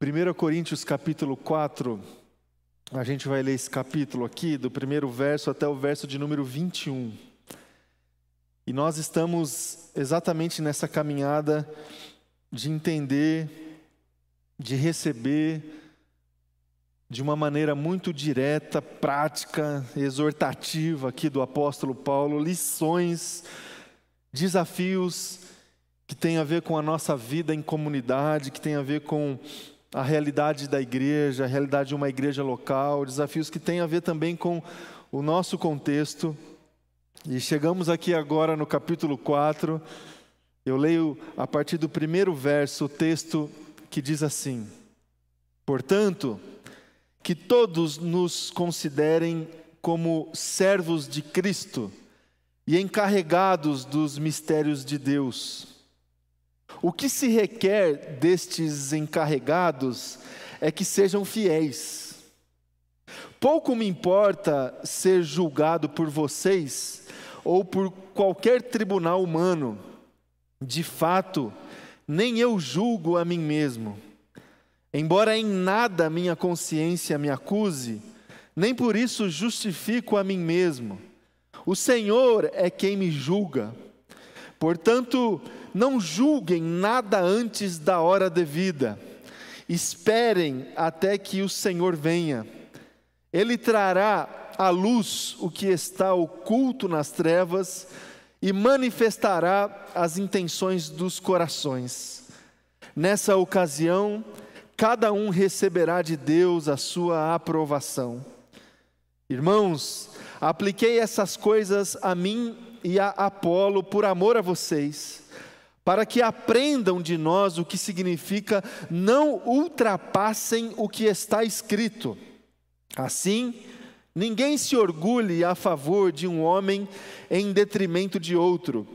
1 Coríntios capítulo 4, a gente vai ler esse capítulo aqui, do primeiro verso até o verso de número 21. E nós estamos exatamente nessa caminhada de entender, de receber, de uma maneira muito direta, prática, exortativa aqui do apóstolo Paulo, lições, desafios que têm a ver com a nossa vida em comunidade, que têm a ver com a realidade da igreja, a realidade de uma igreja local, desafios que têm a ver também com o nosso contexto. E chegamos aqui agora no capítulo 4. Eu leio a partir do primeiro verso o texto que diz assim: Portanto, que todos nos considerem como servos de Cristo e encarregados dos mistérios de Deus. O que se requer destes encarregados é que sejam fiéis. Pouco me importa ser julgado por vocês ou por qualquer tribunal humano. De fato, nem eu julgo a mim mesmo. Embora em nada minha consciência me acuse, nem por isso justifico a mim mesmo. O Senhor é quem me julga. Portanto, não julguem nada antes da hora devida. Esperem até que o Senhor venha. Ele trará à luz o que está oculto nas trevas e manifestará as intenções dos corações. Nessa ocasião, cada um receberá de Deus a sua aprovação. Irmãos, apliquei essas coisas a mim e a Apolo por amor a vocês para que aprendam de nós o que significa não ultrapassem o que está escrito. Assim, ninguém se orgulhe a favor de um homem em detrimento de outro,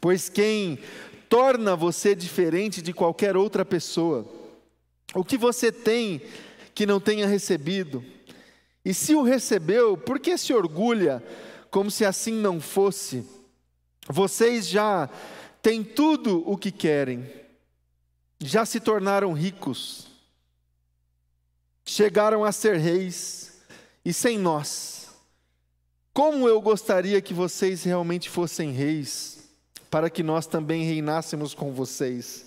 pois quem torna você diferente de qualquer outra pessoa? O que você tem que não tenha recebido? E se o recebeu, por que se orgulha como se assim não fosse? Vocês já têm tudo o que querem, já se tornaram ricos, chegaram a ser reis, e sem nós. Como eu gostaria que vocês realmente fossem reis, para que nós também reinássemos com vocês.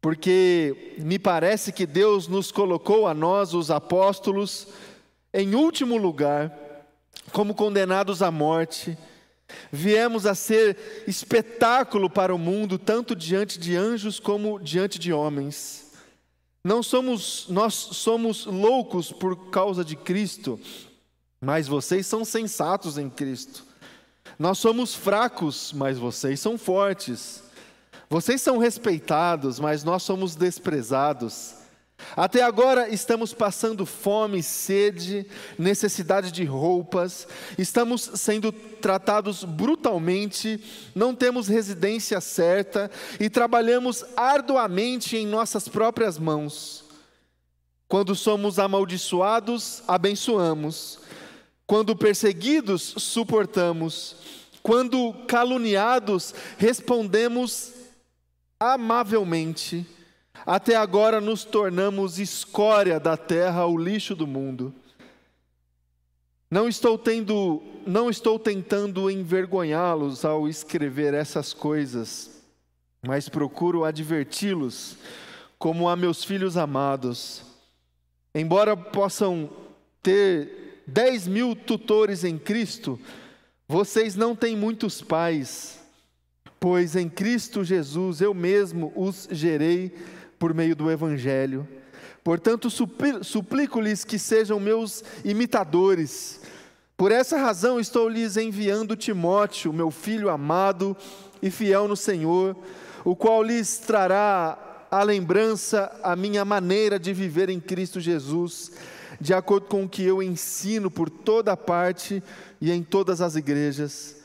Porque me parece que Deus nos colocou a nós, os apóstolos, em último lugar, como condenados à morte, Viemos a ser espetáculo para o mundo, tanto diante de anjos como diante de homens. Não somos, nós somos loucos por causa de Cristo, mas vocês são sensatos em Cristo. Nós somos fracos, mas vocês são fortes. Vocês são respeitados, mas nós somos desprezados. Até agora estamos passando fome, sede, necessidade de roupas, estamos sendo tratados brutalmente, não temos residência certa e trabalhamos arduamente em nossas próprias mãos. Quando somos amaldiçoados, abençoamos. Quando perseguidos, suportamos. Quando caluniados, respondemos amavelmente. Até agora nos tornamos escória da terra, o lixo do mundo. Não estou tendo, não estou tentando envergonhá-los ao escrever essas coisas, mas procuro adverti-los como a meus filhos amados. Embora possam ter dez mil tutores em Cristo, vocês não têm muitos pais, pois em Cristo Jesus eu mesmo os gerei por meio do Evangelho. Portanto, suplico-lhes que sejam meus imitadores. Por essa razão estou lhes enviando Timóteo, meu filho amado e fiel no Senhor, o qual lhes trará a lembrança a minha maneira de viver em Cristo Jesus, de acordo com o que eu ensino por toda parte e em todas as igrejas.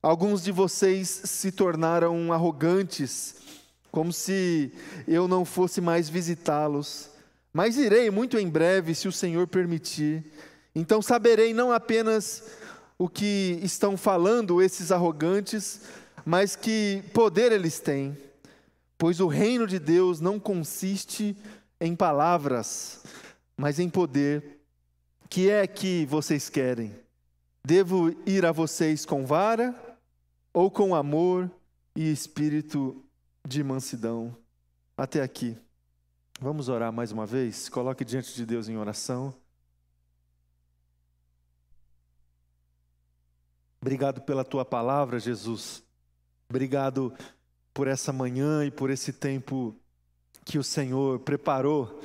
Alguns de vocês se tornaram arrogantes, como se eu não fosse mais visitá-los. Mas irei muito em breve, se o Senhor permitir. Então saberei não apenas o que estão falando esses arrogantes, mas que poder eles têm. Pois o reino de Deus não consiste em palavras, mas em poder. Que é que vocês querem? Devo ir a vocês com vara ou com amor e espírito de mansidão? Até aqui. Vamos orar mais uma vez? Coloque diante de Deus em oração. Obrigado pela tua palavra, Jesus. Obrigado por essa manhã e por esse tempo que o Senhor preparou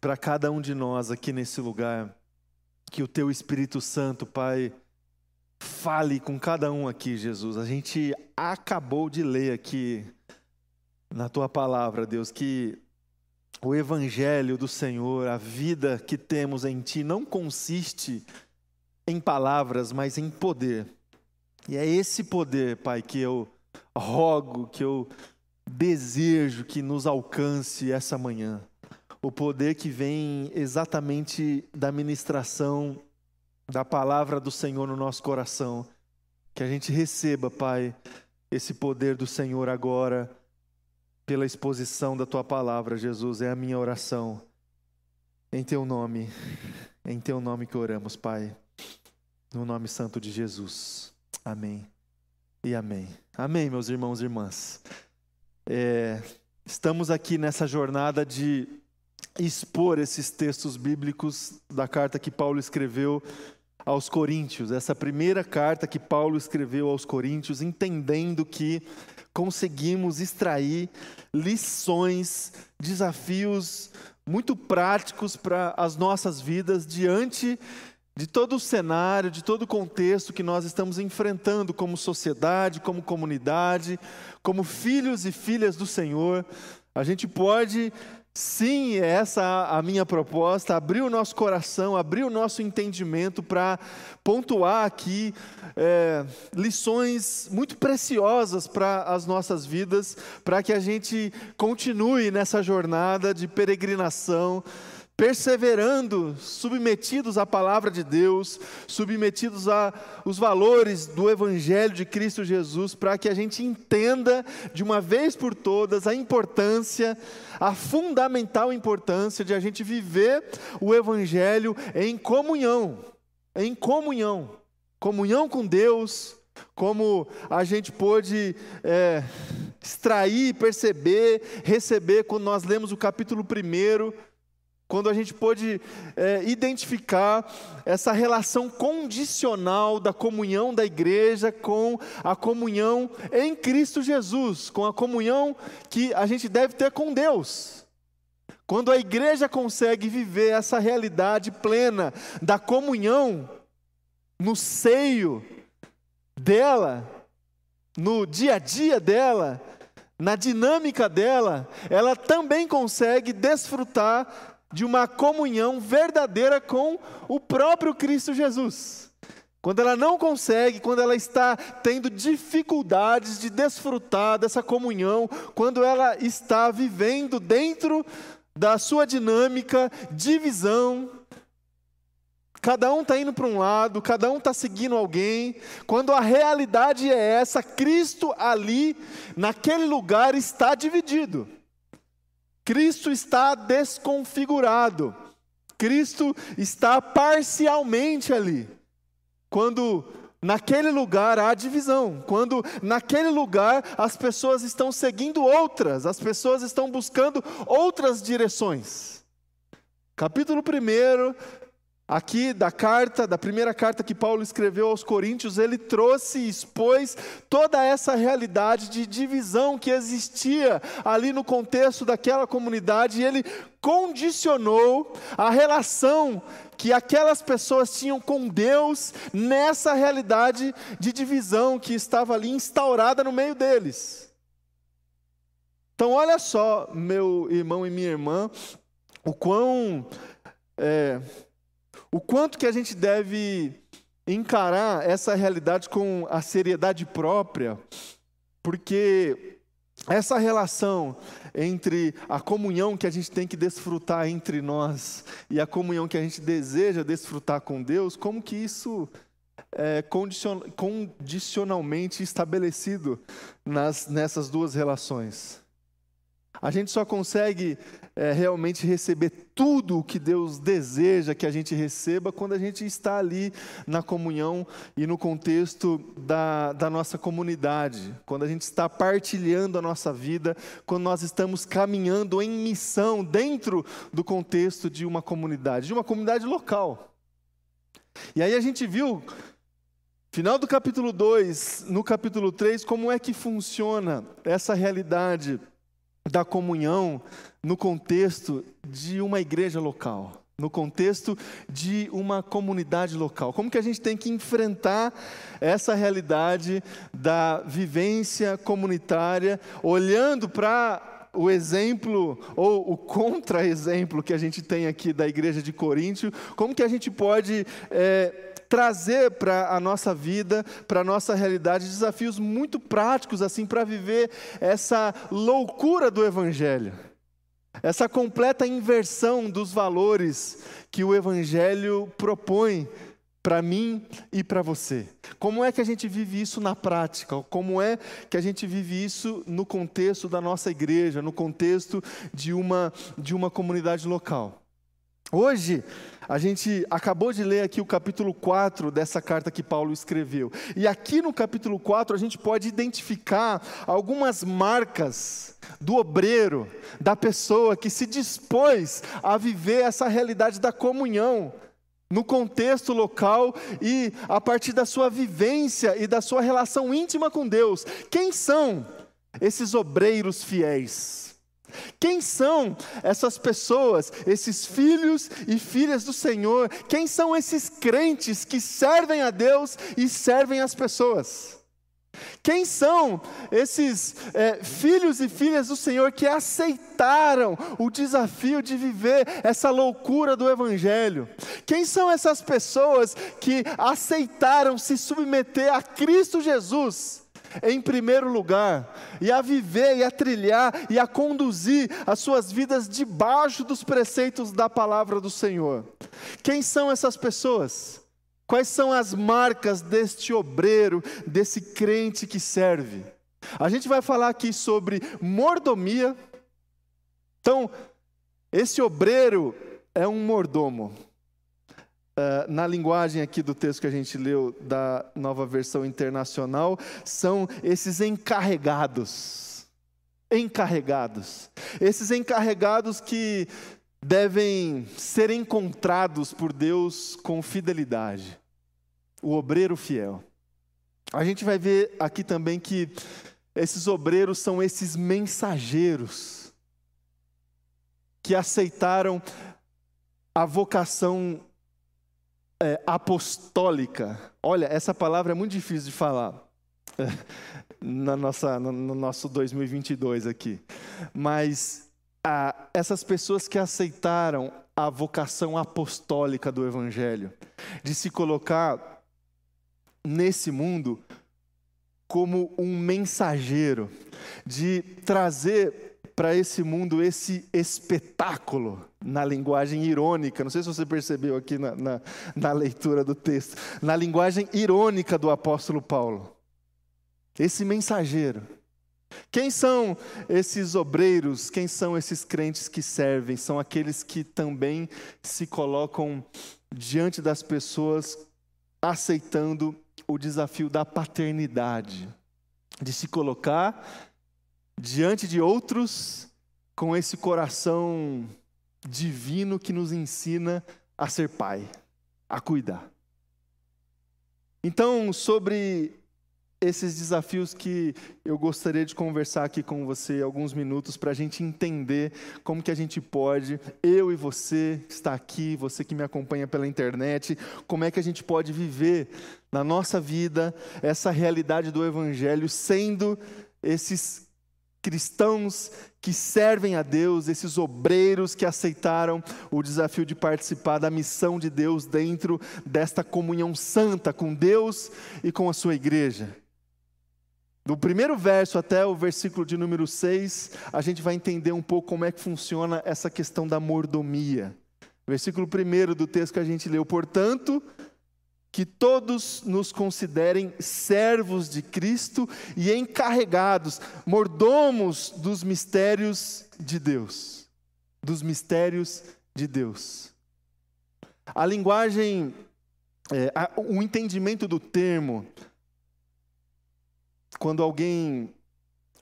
para cada um de nós aqui nesse lugar. Que o teu Espírito Santo, Pai, fale com cada um aqui, Jesus. A gente acabou de ler aqui na tua palavra, Deus, que o evangelho do Senhor, a vida que temos em ti, não consiste em palavras, mas em poder. E é esse poder, Pai, que eu rogo, que eu desejo que nos alcance essa manhã. O poder que vem exatamente da ministração da palavra do Senhor no nosso coração. Que a gente receba, Pai, esse poder do Senhor agora, pela exposição da tua palavra, Jesus. É a minha oração. Em teu nome, em teu nome que oramos, Pai. No nome santo de Jesus. Amém e amém. Amém, meus irmãos e irmãs. É, estamos aqui nessa jornada de expor esses textos bíblicos da carta que Paulo escreveu aos Coríntios, essa primeira carta que Paulo escreveu aos Coríntios, entendendo que conseguimos extrair lições, desafios muito práticos para as nossas vidas diante de todo o cenário, de todo o contexto que nós estamos enfrentando como sociedade, como comunidade, como filhos e filhas do Senhor. A gente pode Sim, é essa a minha proposta, abrir o nosso coração, abrir o nosso entendimento para pontuar aqui é, lições muito preciosas para as nossas vidas, para que a gente continue nessa jornada de peregrinação, perseverando, submetidos à palavra de Deus, submetidos aos valores do Evangelho de Cristo Jesus, para que a gente entenda de uma vez por todas a importância, a fundamental importância de a gente viver o Evangelho em comunhão, em comunhão, comunhão com Deus, como a gente pôde é, extrair, perceber, receber quando nós lemos o capítulo 1 quando a gente pôde é, identificar essa relação condicional da comunhão da igreja com a comunhão em Cristo Jesus, com a comunhão que a gente deve ter com Deus. Quando a igreja consegue viver essa realidade plena da comunhão no seio dela, no dia a dia dela, na dinâmica dela, ela também consegue desfrutar de uma comunhão verdadeira com o próprio Cristo Jesus. Quando ela não consegue, quando ela está tendo dificuldades de desfrutar dessa comunhão, quando ela está vivendo dentro da sua dinâmica, divisão, cada um está indo para um lado, cada um está seguindo alguém, quando a realidade é essa, Cristo ali, naquele lugar, está dividido. Cristo está desconfigurado. Cristo está parcialmente ali. Quando naquele lugar há divisão, quando naquele lugar as pessoas estão seguindo outras, as pessoas estão buscando outras direções. Capítulo 1 aqui da carta, da primeira carta que Paulo escreveu aos Coríntios, ele trouxe e expôs toda essa realidade de divisão que existia ali no contexto daquela comunidade, e ele condicionou a relação que aquelas pessoas tinham com Deus nessa realidade de divisão que estava ali instaurada no meio deles. Então, olha só, meu irmão e minha irmã, o quão. É, o quanto que a gente deve encarar essa realidade com a seriedade própria, porque essa relação entre a comunhão que a gente tem que desfrutar entre nós e a comunhão que a gente deseja desfrutar com Deus, como que isso é condicionalmente estabelecido nas, nessas duas relações? A gente só consegue é, realmente receber tudo o que Deus deseja que a gente receba quando a gente está ali na comunhão e no contexto da, da nossa comunidade, quando a gente está partilhando a nossa vida, quando nós estamos caminhando em missão dentro do contexto de uma comunidade, de uma comunidade local. E aí a gente viu Final do capítulo 2, no capítulo 3, como é que funciona essa realidade da comunhão no contexto de uma igreja local, no contexto de uma comunidade local. Como que a gente tem que enfrentar essa realidade da vivência comunitária, olhando para o exemplo ou o contra-exemplo que a gente tem aqui da igreja de Coríntio, como que a gente pode é, trazer para a nossa vida, para a nossa realidade, desafios muito práticos assim para viver essa loucura do Evangelho. Essa completa inversão dos valores que o Evangelho propõe para mim e para você. Como é que a gente vive isso na prática? Como é que a gente vive isso no contexto da nossa igreja, no contexto de uma, de uma comunidade local? Hoje, a gente acabou de ler aqui o capítulo 4 dessa carta que Paulo escreveu. E aqui no capítulo 4 a gente pode identificar algumas marcas do obreiro, da pessoa que se dispôs a viver essa realidade da comunhão no contexto local e a partir da sua vivência e da sua relação íntima com Deus. Quem são esses obreiros fiéis? Quem são essas pessoas, esses filhos e filhas do Senhor? Quem são esses crentes que servem a Deus e servem as pessoas? Quem são esses é, filhos e filhas do Senhor que aceitaram o desafio de viver essa loucura do Evangelho? Quem são essas pessoas que aceitaram se submeter a Cristo Jesus? Em primeiro lugar, e a viver, e a trilhar, e a conduzir as suas vidas debaixo dos preceitos da palavra do Senhor. Quem são essas pessoas? Quais são as marcas deste obreiro, desse crente que serve? A gente vai falar aqui sobre mordomia. Então, esse obreiro é um mordomo. Uh, na linguagem aqui do texto que a gente leu da nova versão internacional, são esses encarregados. Encarregados. Esses encarregados que devem ser encontrados por Deus com fidelidade. O obreiro fiel. A gente vai ver aqui também que esses obreiros são esses mensageiros que aceitaram a vocação é, apostólica. Olha, essa palavra é muito difícil de falar na nossa, no, no nosso 2022 aqui. Mas essas pessoas que aceitaram a vocação apostólica do Evangelho, de se colocar nesse mundo como um mensageiro, de trazer para esse mundo esse espetáculo, na linguagem irônica, não sei se você percebeu aqui na, na, na leitura do texto, na linguagem irônica do apóstolo Paulo. Esse mensageiro. Quem são esses obreiros? Quem são esses crentes que servem? São aqueles que também se colocam diante das pessoas, aceitando o desafio da paternidade, de se colocar diante de outros com esse coração divino que nos ensina a ser pai, a cuidar. Então, sobre esses desafios que eu gostaria de conversar aqui com você alguns minutos para a gente entender como que a gente pode, eu e você que está aqui, você que me acompanha pela internet, como é que a gente pode viver na nossa vida essa realidade do Evangelho sendo esses cristãos que servem a Deus, esses obreiros que aceitaram o desafio de participar da missão de Deus dentro desta comunhão santa com Deus e com a sua igreja. Do primeiro verso até o versículo de número 6, a gente vai entender um pouco como é que funciona essa questão da mordomia. Versículo 1 do texto que a gente leu, portanto, que todos nos considerem servos de Cristo e encarregados, mordomos dos mistérios de Deus. Dos mistérios de Deus. A linguagem, é, a, o entendimento do termo, quando alguém,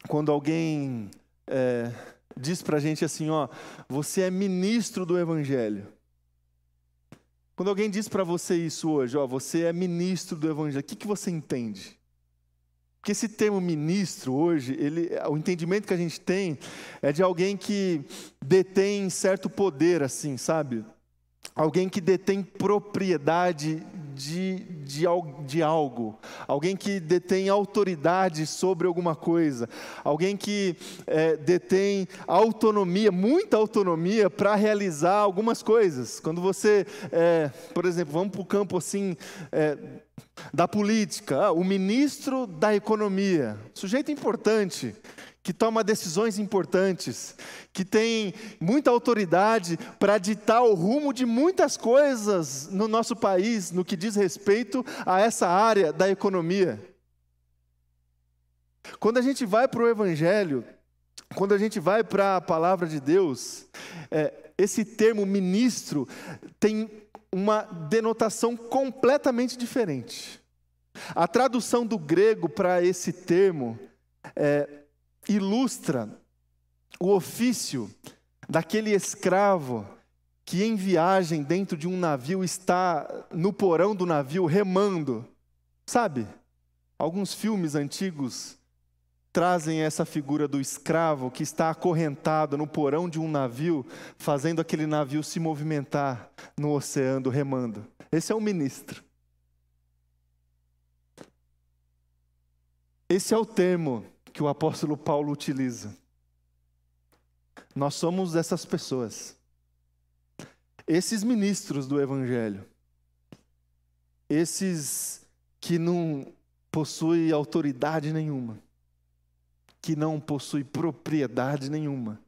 quando alguém é, diz para a gente assim, ó, você é ministro do Evangelho. Quando alguém diz para você isso hoje, ó, você é ministro do Evangelho, o que, que você entende? Porque esse termo ministro hoje, ele, o entendimento que a gente tem é de alguém que detém certo poder, assim, sabe? Alguém que detém propriedade de, de, de algo, alguém que detém autoridade sobre alguma coisa, alguém que é, detém autonomia, muita autonomia para realizar algumas coisas. Quando você, é, por exemplo, vamos para o campo assim. É, da política, ah, o ministro da economia, sujeito importante, que toma decisões importantes, que tem muita autoridade para ditar o rumo de muitas coisas no nosso país, no que diz respeito a essa área da economia. Quando a gente vai para o Evangelho, quando a gente vai para a palavra de Deus, é, esse termo ministro tem uma denotação completamente diferente. A tradução do grego para esse termo é, ilustra o ofício daquele escravo que em viagem dentro de um navio está no porão do navio remando. Sabe? Alguns filmes antigos trazem essa figura do escravo que está acorrentado no porão de um navio, fazendo aquele navio se movimentar no oceano, remando. Esse é o ministro. Esse é o termo que o apóstolo Paulo utiliza. Nós somos essas pessoas, esses ministros do Evangelho, esses que não possuem autoridade nenhuma, que não possuem propriedade nenhuma,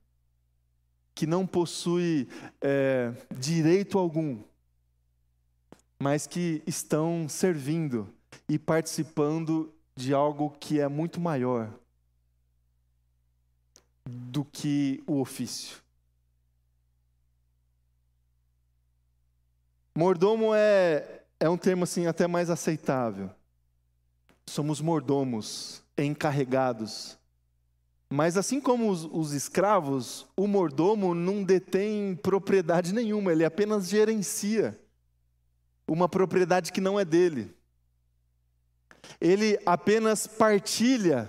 que não possuem é, direito algum, mas que estão servindo e participando de algo que é muito maior do que o ofício. Mordomo é, é um termo assim até mais aceitável. Somos mordomos, encarregados. Mas assim como os, os escravos, o mordomo não detém propriedade nenhuma, ele apenas gerencia uma propriedade que não é dele. Ele apenas partilha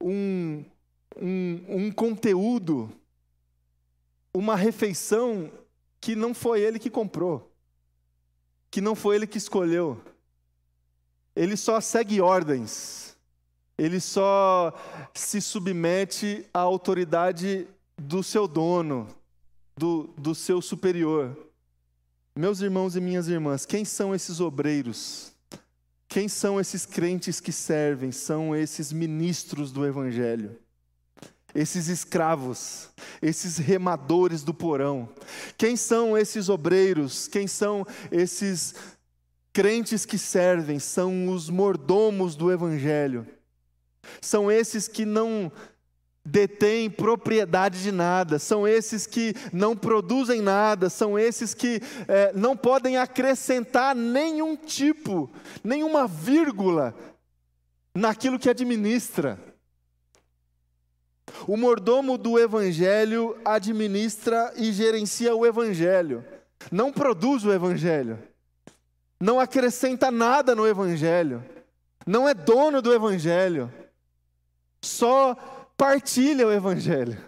um, um, um conteúdo, uma refeição que não foi ele que comprou, que não foi ele que escolheu. Ele só segue ordens, ele só se submete à autoridade do seu dono, do, do seu superior. Meus irmãos e minhas irmãs, quem são esses obreiros? Quem são esses crentes que servem? São esses ministros do Evangelho esses escravos, esses remadores do porão? Quem são esses obreiros? Quem são esses crentes que servem? São os mordomos do Evangelho. São esses que não detêm propriedade de nada, são esses que não produzem nada, são esses que é, não podem acrescentar nenhum tipo, nenhuma vírgula naquilo que administra. O mordomo do evangelho administra e gerencia o evangelho, não produz o evangelho, não acrescenta nada no evangelho, não é dono do evangelho, só partilha o evangelho,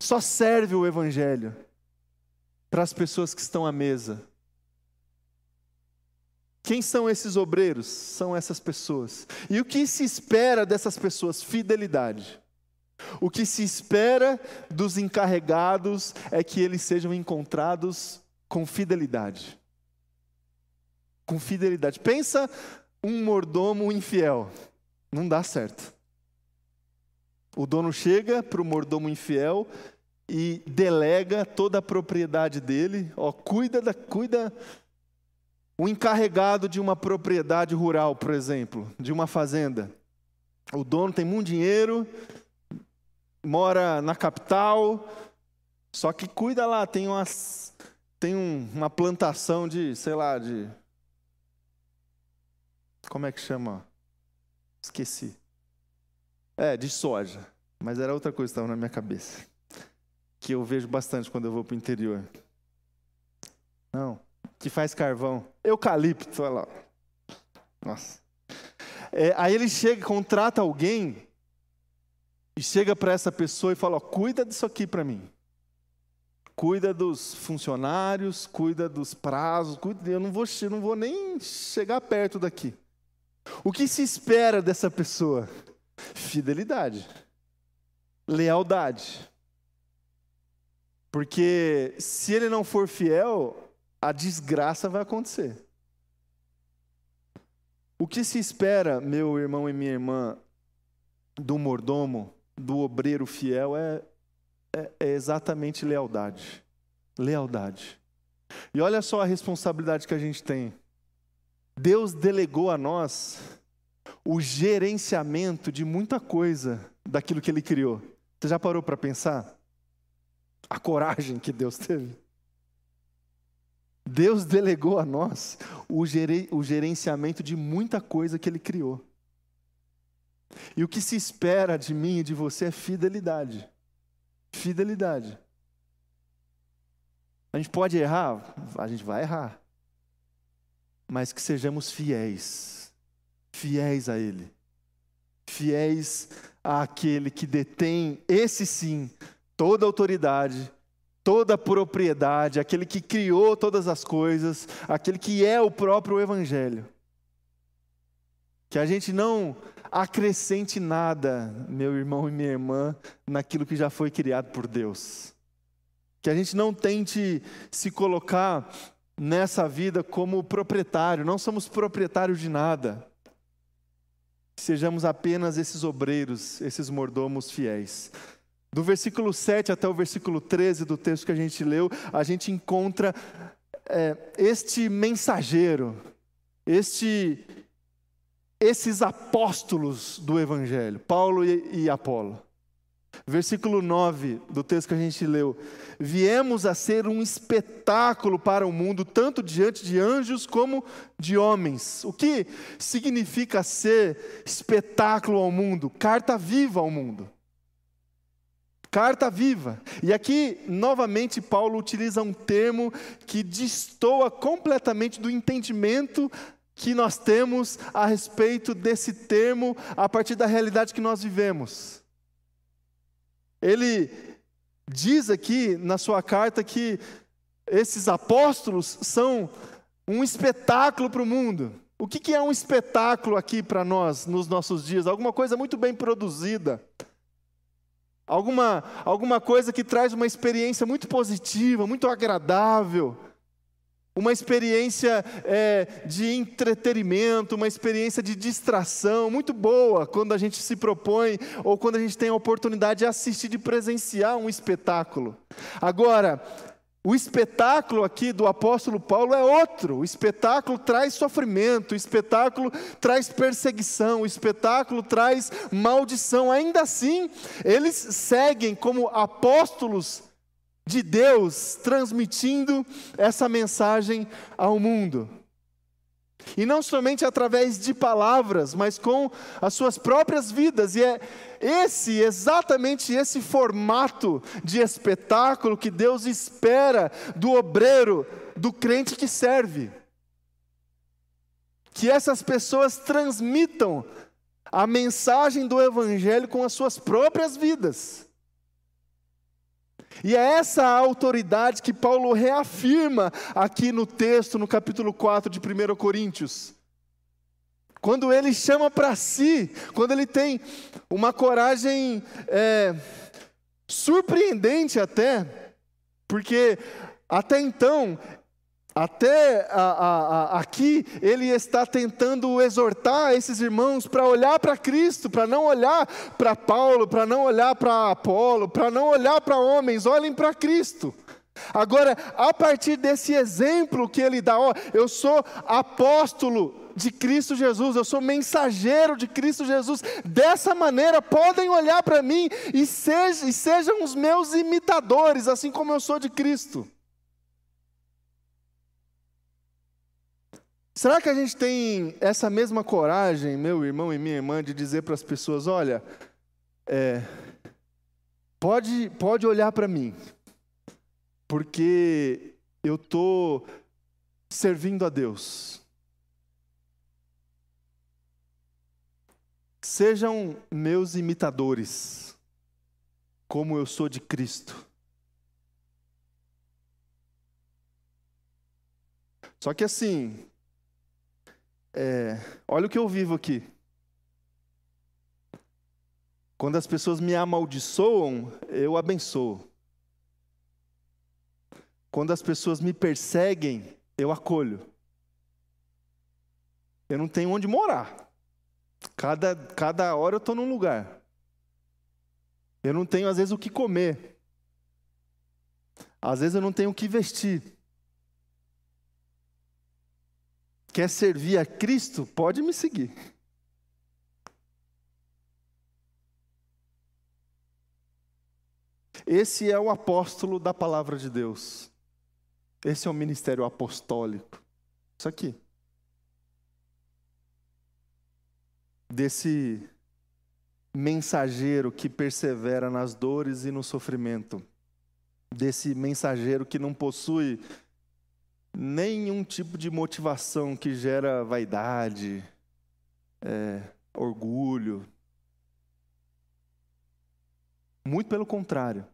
só serve o evangelho para as pessoas que estão à mesa. Quem são esses obreiros? São essas pessoas. E o que se espera dessas pessoas? Fidelidade. O que se espera dos encarregados é que eles sejam encontrados com fidelidade. Com fidelidade. Pensa um mordomo infiel. Não dá certo. O dono chega para o mordomo infiel e delega toda a propriedade dele, ó, cuida da cuida o encarregado de uma propriedade rural, por exemplo, de uma fazenda. O dono tem muito dinheiro, mora na capital, só que cuida lá, tem, umas, tem um, uma plantação de, sei lá, de. Como é que chama? Esqueci. É, de soja. Mas era outra coisa que estava na minha cabeça. Que eu vejo bastante quando eu vou para o interior. Não, que faz carvão. Eucalipto, olha lá. Nossa. É, aí ele chega, contrata alguém e chega para essa pessoa e fala: ó, cuida disso aqui para mim. Cuida dos funcionários, cuida dos prazos, cuida, eu não vou, eu não vou nem chegar perto daqui. O que se espera dessa pessoa? Fidelidade, lealdade. Porque se ele não for fiel, a desgraça vai acontecer. O que se espera, meu irmão e minha irmã, do mordomo, do obreiro fiel, é, é, é exatamente lealdade. Lealdade. E olha só a responsabilidade que a gente tem. Deus delegou a nós o gerenciamento de muita coisa daquilo que Ele criou. Você já parou para pensar? A coragem que Deus teve. Deus delegou a nós o, o gerenciamento de muita coisa que Ele criou. E o que se espera de mim e de você é fidelidade. Fidelidade. A gente pode errar? A gente vai errar. Mas que sejamos fiéis. Fiéis a Ele. Fiéis àquele que detém, esse sim, toda autoridade, toda propriedade, aquele que criou todas as coisas, aquele que é o próprio Evangelho. Que a gente não acrescente nada, meu irmão e minha irmã, naquilo que já foi criado por Deus. Que a gente não tente se colocar nessa vida como proprietário, não somos proprietários de nada. Sejamos apenas esses obreiros, esses mordomos fiéis. Do versículo 7 até o versículo 13 do texto que a gente leu, a gente encontra é, este mensageiro, este, esses apóstolos do Evangelho, Paulo e, e Apolo. Versículo 9 do texto que a gente leu: Viemos a ser um espetáculo para o mundo, tanto diante de anjos como de homens. O que significa ser espetáculo ao mundo? Carta viva ao mundo. Carta viva. E aqui, novamente, Paulo utiliza um termo que destoa completamente do entendimento que nós temos a respeito desse termo a partir da realidade que nós vivemos. Ele diz aqui na sua carta que esses apóstolos são um espetáculo para o mundo. O que, que é um espetáculo aqui para nós nos nossos dias? Alguma coisa muito bem produzida alguma, alguma coisa que traz uma experiência muito positiva, muito agradável, uma experiência é, de entretenimento, uma experiência de distração muito boa quando a gente se propõe ou quando a gente tem a oportunidade de assistir, de presenciar um espetáculo. Agora, o espetáculo aqui do apóstolo Paulo é outro. O espetáculo traz sofrimento, o espetáculo traz perseguição, o espetáculo traz maldição. Ainda assim, eles seguem como apóstolos de Deus, transmitindo essa mensagem ao mundo. E não somente através de palavras, mas com as suas próprias vidas. E é esse, exatamente esse formato de espetáculo que Deus espera do obreiro, do crente que serve. Que essas pessoas transmitam a mensagem do Evangelho com as suas próprias vidas. E é essa autoridade que Paulo reafirma aqui no texto, no capítulo 4 de 1 Coríntios. Quando ele chama para si, quando ele tem uma coragem é, surpreendente até, porque até então até a, a, a, aqui, ele está tentando exortar esses irmãos para olhar para Cristo, para não olhar para Paulo, para não olhar para Apolo, para não olhar para homens, olhem para Cristo. Agora, a partir desse exemplo que ele dá, ó, eu sou apóstolo de Cristo Jesus, eu sou mensageiro de Cristo Jesus. Dessa maneira, podem olhar para mim e, e sejam os meus imitadores, assim como eu sou de Cristo. Será que a gente tem essa mesma coragem, meu irmão e minha irmã, de dizer para as pessoas: olha, é, pode, pode olhar para mim, porque eu estou servindo a Deus. Sejam meus imitadores, como eu sou de Cristo. Só que assim, é, olha o que eu vivo aqui. Quando as pessoas me amaldiçoam, eu abençoo. Quando as pessoas me perseguem, eu acolho. Eu não tenho onde morar. Cada, cada hora eu estou num lugar. Eu não tenho, às vezes, o que comer. Às vezes eu não tenho o que vestir. Quer servir a Cristo? Pode me seguir. Esse é o apóstolo da palavra de Deus. Esse é o ministério apostólico. Isso aqui. Desse mensageiro que persevera nas dores e no sofrimento. Desse mensageiro que não possui nenhum tipo de motivação que gera vaidade, é, orgulho. Muito pelo contrário.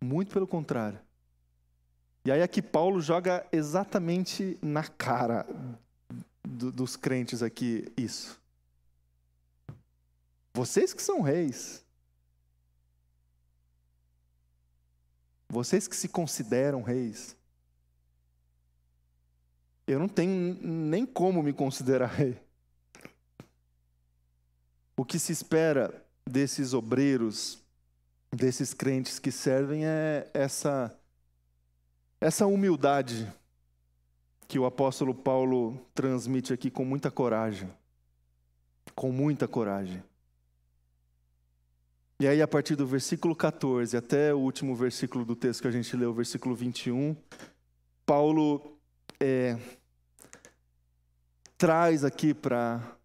Muito pelo contrário. E aí aqui Paulo joga exatamente na cara do, dos crentes aqui isso. Vocês que são reis. Vocês que se consideram reis. Eu não tenho nem como me considerar rei. O que se espera desses obreiros, desses crentes que servem é essa essa humildade que o apóstolo Paulo transmite aqui com muita coragem. Com muita coragem. E aí, a partir do versículo 14 até o último versículo do texto que a gente leu, o versículo 21, Paulo é, traz aqui para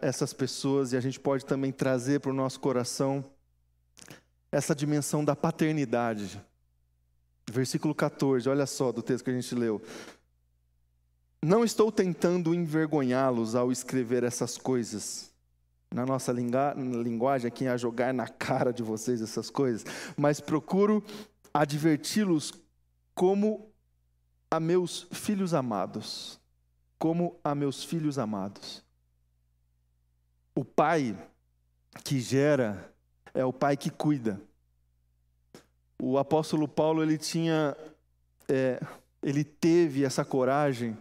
essas pessoas, e a gente pode também trazer para o nosso coração, essa dimensão da paternidade. Versículo 14, olha só do texto que a gente leu. Não estou tentando envergonhá-los ao escrever essas coisas. Na nossa linguagem, aqui a jogar na cara de vocês essas coisas, mas procuro adverti-los como a meus filhos amados, como a meus filhos amados. O pai que gera é o pai que cuida. O apóstolo Paulo ele tinha, é, ele teve essa coragem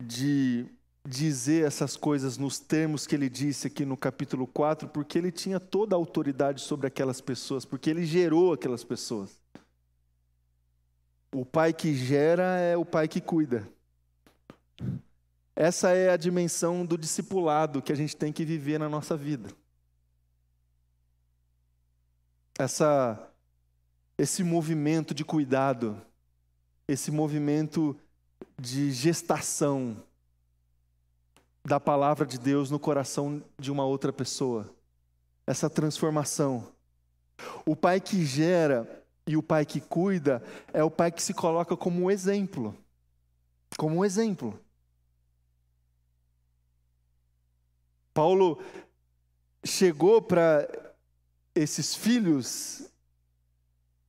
de dizer essas coisas nos termos que ele disse aqui no capítulo 4, porque ele tinha toda a autoridade sobre aquelas pessoas, porque ele gerou aquelas pessoas. O pai que gera é o pai que cuida. Essa é a dimensão do discipulado que a gente tem que viver na nossa vida. Essa esse movimento de cuidado, esse movimento de gestação da palavra de Deus no coração de uma outra pessoa. Essa transformação. O pai que gera e o pai que cuida é o pai que se coloca como um exemplo. Como um exemplo. Paulo chegou para esses filhos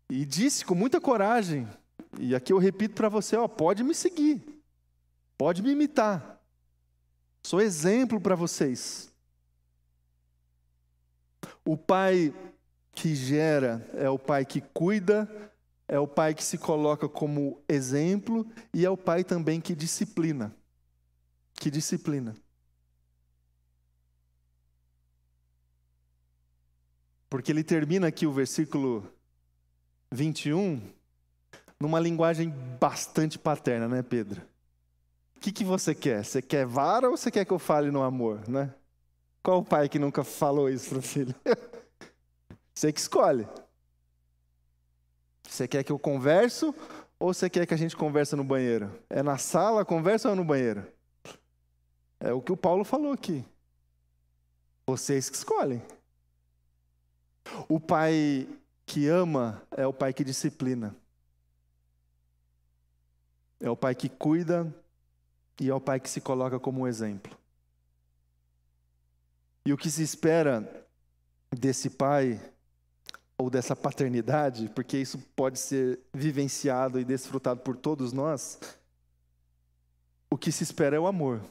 e disse com muita coragem, e aqui eu repito para você, ó, pode me seguir. Pode me imitar. Sou exemplo para vocês. O pai que gera, é o pai que cuida, é o pai que se coloca como exemplo e é o pai também que disciplina. Que disciplina. Porque ele termina aqui o versículo 21 numa linguagem bastante paterna, né, Pedro? O que, que você quer? Você quer vara ou você quer que eu fale no amor, né? Qual o pai que nunca falou isso para o filho? Você que escolhe. Você quer que eu converso ou você quer que a gente converse no banheiro? É na sala, conversa ou é no banheiro? É o que o Paulo falou aqui. Vocês que escolhem. O pai que ama é o pai que disciplina. É o pai que cuida e é o pai que se coloca como um exemplo. E o que se espera desse pai ou dessa paternidade, porque isso pode ser vivenciado e desfrutado por todos nós, o que se espera é o amor.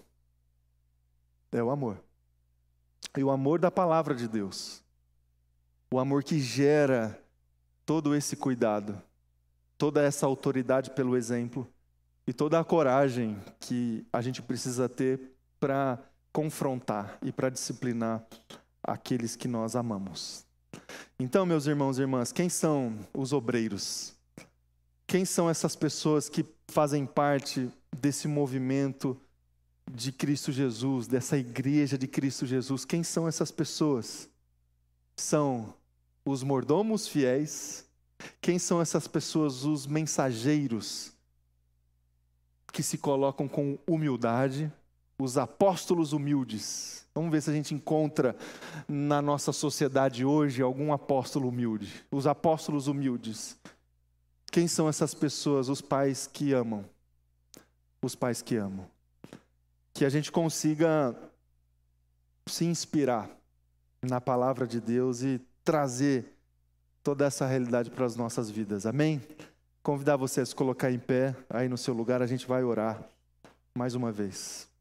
É o amor. E o amor da palavra de Deus. O amor que gera todo esse cuidado, toda essa autoridade pelo exemplo e toda a coragem que a gente precisa ter para confrontar e para disciplinar aqueles que nós amamos. Então, meus irmãos e irmãs, quem são os obreiros? Quem são essas pessoas que fazem parte desse movimento de Cristo Jesus, dessa igreja de Cristo Jesus? Quem são essas pessoas? São os mordomos fiéis? Quem são essas pessoas? Os mensageiros que se colocam com humildade, os apóstolos humildes. Vamos ver se a gente encontra na nossa sociedade hoje algum apóstolo humilde. Os apóstolos humildes. Quem são essas pessoas? Os pais que amam. Os pais que amam. Que a gente consiga se inspirar na palavra de Deus e trazer toda essa realidade para as nossas vidas. Amém? Convidar você a se colocar em pé aí no seu lugar, a gente vai orar mais uma vez.